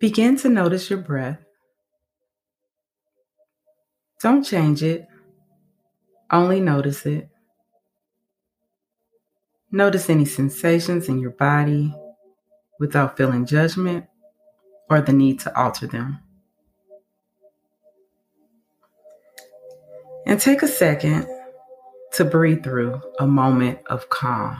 Begin to notice your breath. Don't change it, only notice it. Notice any sensations in your body without feeling judgment or the need to alter them. And take a second to breathe through a moment of calm.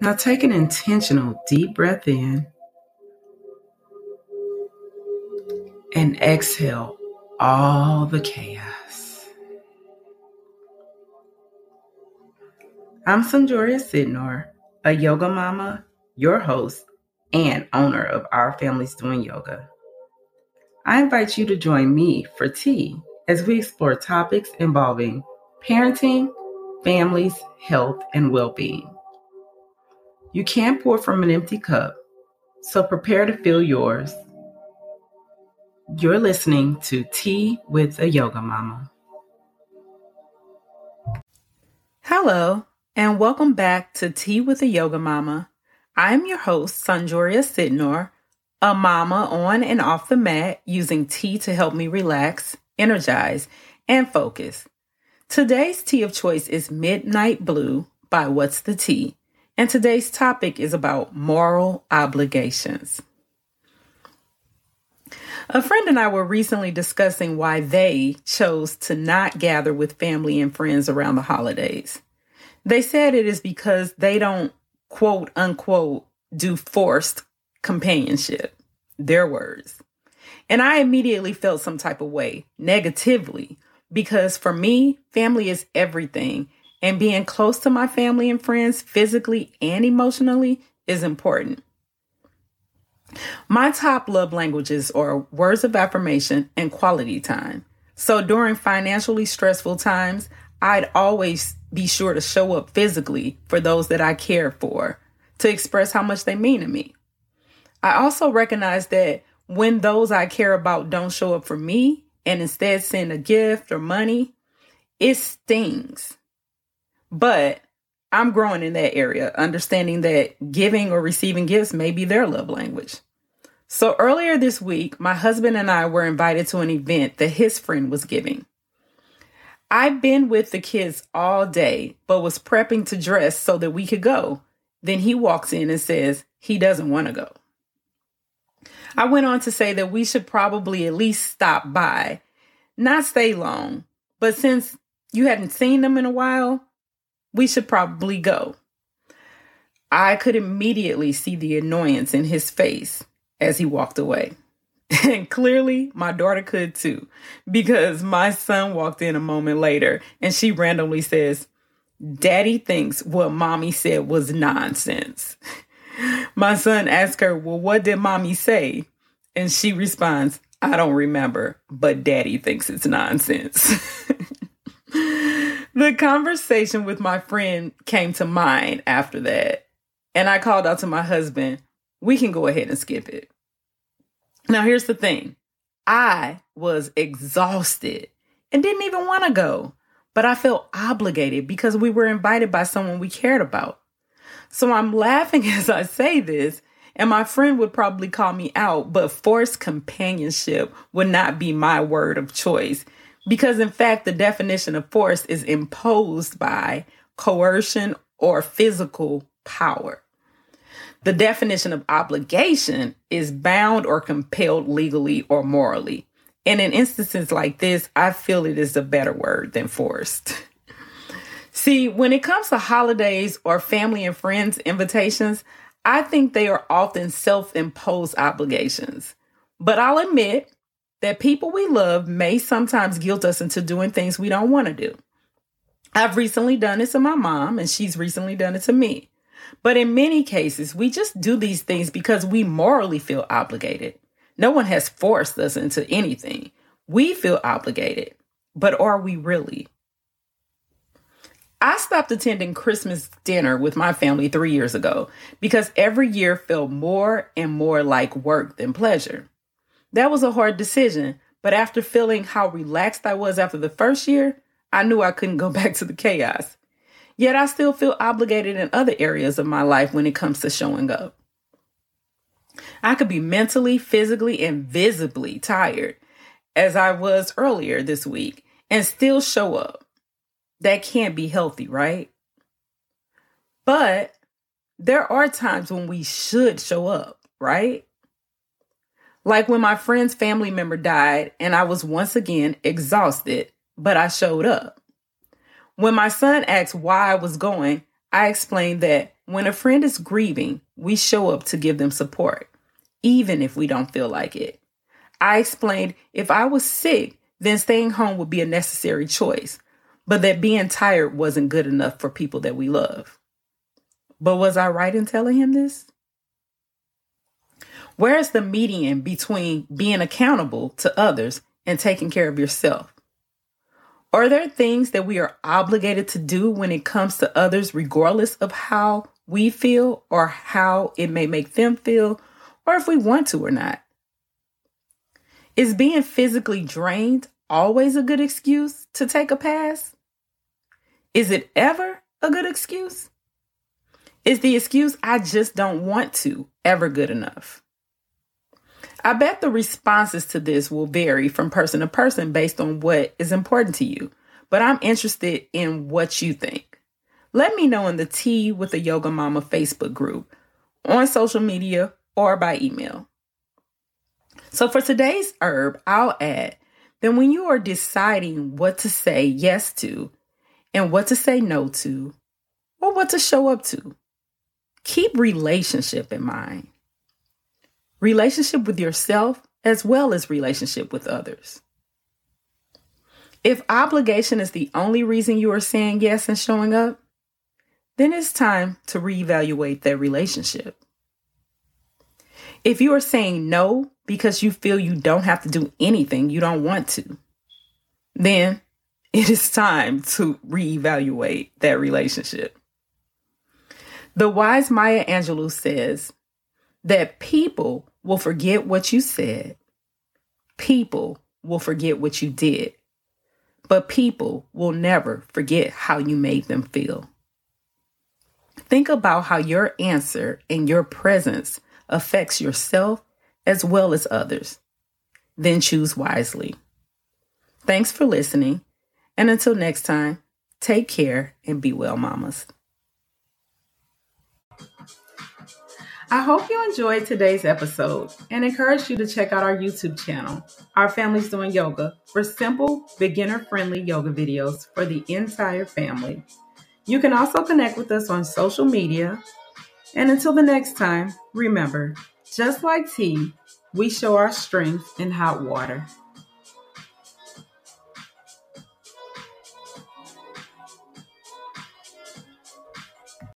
Now take an intentional deep breath in and exhale all the chaos. I'm Sanjoria Sidnor, a yoga mama, your host, and owner of Our Families Doing Yoga. I invite you to join me for tea as we explore topics involving parenting, families, health, and well being. You can't pour from an empty cup, so prepare to fill yours. You're listening to Tea with a Yoga Mama. Hello, and welcome back to Tea with a Yoga Mama. I'm your host, Sanjoria Sidnor, a mama on and off the mat using tea to help me relax, energize, and focus. Today's tea of choice is Midnight Blue by What's the Tea, and today's topic is about moral obligations. A friend and I were recently discussing why they chose to not gather with family and friends around the holidays. They said it is because they don't quote unquote do forced companionship. Their words. And I immediately felt some type of way, negatively, because for me, family is everything. And being close to my family and friends physically and emotionally is important. My top love languages are words of affirmation and quality time. So during financially stressful times, I'd always be sure to show up physically for those that I care for to express how much they mean to me. I also recognize that when those I care about don't show up for me and instead send a gift or money, it stings. But I'm growing in that area, understanding that giving or receiving gifts may be their love language. So earlier this week, my husband and I were invited to an event that his friend was giving. I've been with the kids all day, but was prepping to dress so that we could go. Then he walks in and says he doesn't want to go. I went on to say that we should probably at least stop by, not stay long, but since you hadn't seen them in a while, we should probably go. I could immediately see the annoyance in his face as he walked away. And clearly, my daughter could too, because my son walked in a moment later and she randomly says, Daddy thinks what mommy said was nonsense. My son asks her, Well, what did mommy say? And she responds, I don't remember, but daddy thinks it's nonsense. the conversation with my friend came to mind after that. And I called out to my husband, we can go ahead and skip it. Now, here's the thing I was exhausted and didn't even want to go, but I felt obligated because we were invited by someone we cared about. So I'm laughing as I say this, and my friend would probably call me out, but forced companionship would not be my word of choice. Because in fact, the definition of force is imposed by coercion or physical power. The definition of obligation is bound or compelled legally or morally. And in instances like this, I feel it is a better word than forced. See, when it comes to holidays or family and friends invitations, I think they are often self imposed obligations. But I'll admit that people we love may sometimes guilt us into doing things we don't want to do. I've recently done it to my mom, and she's recently done it to me. But in many cases, we just do these things because we morally feel obligated. No one has forced us into anything. We feel obligated, but are we really? I stopped attending Christmas dinner with my family three years ago because every year felt more and more like work than pleasure. That was a hard decision, but after feeling how relaxed I was after the first year, I knew I couldn't go back to the chaos. Yet I still feel obligated in other areas of my life when it comes to showing up. I could be mentally, physically, and visibly tired, as I was earlier this week, and still show up. That can't be healthy, right? But there are times when we should show up, right? Like when my friend's family member died and I was once again exhausted, but I showed up. When my son asked why I was going, I explained that when a friend is grieving, we show up to give them support, even if we don't feel like it. I explained if I was sick, then staying home would be a necessary choice, but that being tired wasn't good enough for people that we love. But was I right in telling him this? Where's the median between being accountable to others and taking care of yourself? Are there things that we are obligated to do when it comes to others, regardless of how we feel or how it may make them feel, or if we want to or not? Is being physically drained always a good excuse to take a pass? Is it ever a good excuse? Is the excuse I just don't want to ever good enough? I bet the responses to this will vary from person to person based on what is important to you, but I'm interested in what you think. Let me know in the Tea with a Yoga Mama Facebook group, on social media, or by email. So for today's herb, I'll add that when you are deciding what to say yes to and what to say no to, or what to show up to, keep relationship in mind. Relationship with yourself as well as relationship with others. If obligation is the only reason you are saying yes and showing up, then it's time to reevaluate that relationship. If you are saying no because you feel you don't have to do anything you don't want to, then it is time to reevaluate that relationship. The wise Maya Angelou says that people will forget what you said, people will forget what you did, but people will never forget how you made them feel. Think about how your answer and your presence affects yourself as well as others. Then choose wisely. Thanks for listening. And until next time, take care and be well, mamas. I hope you enjoyed today's episode and encourage you to check out our YouTube channel, Our Family's Doing Yoga, for simple, beginner friendly yoga videos for the entire family. You can also connect with us on social media. And until the next time, remember just like tea, we show our strength in hot water.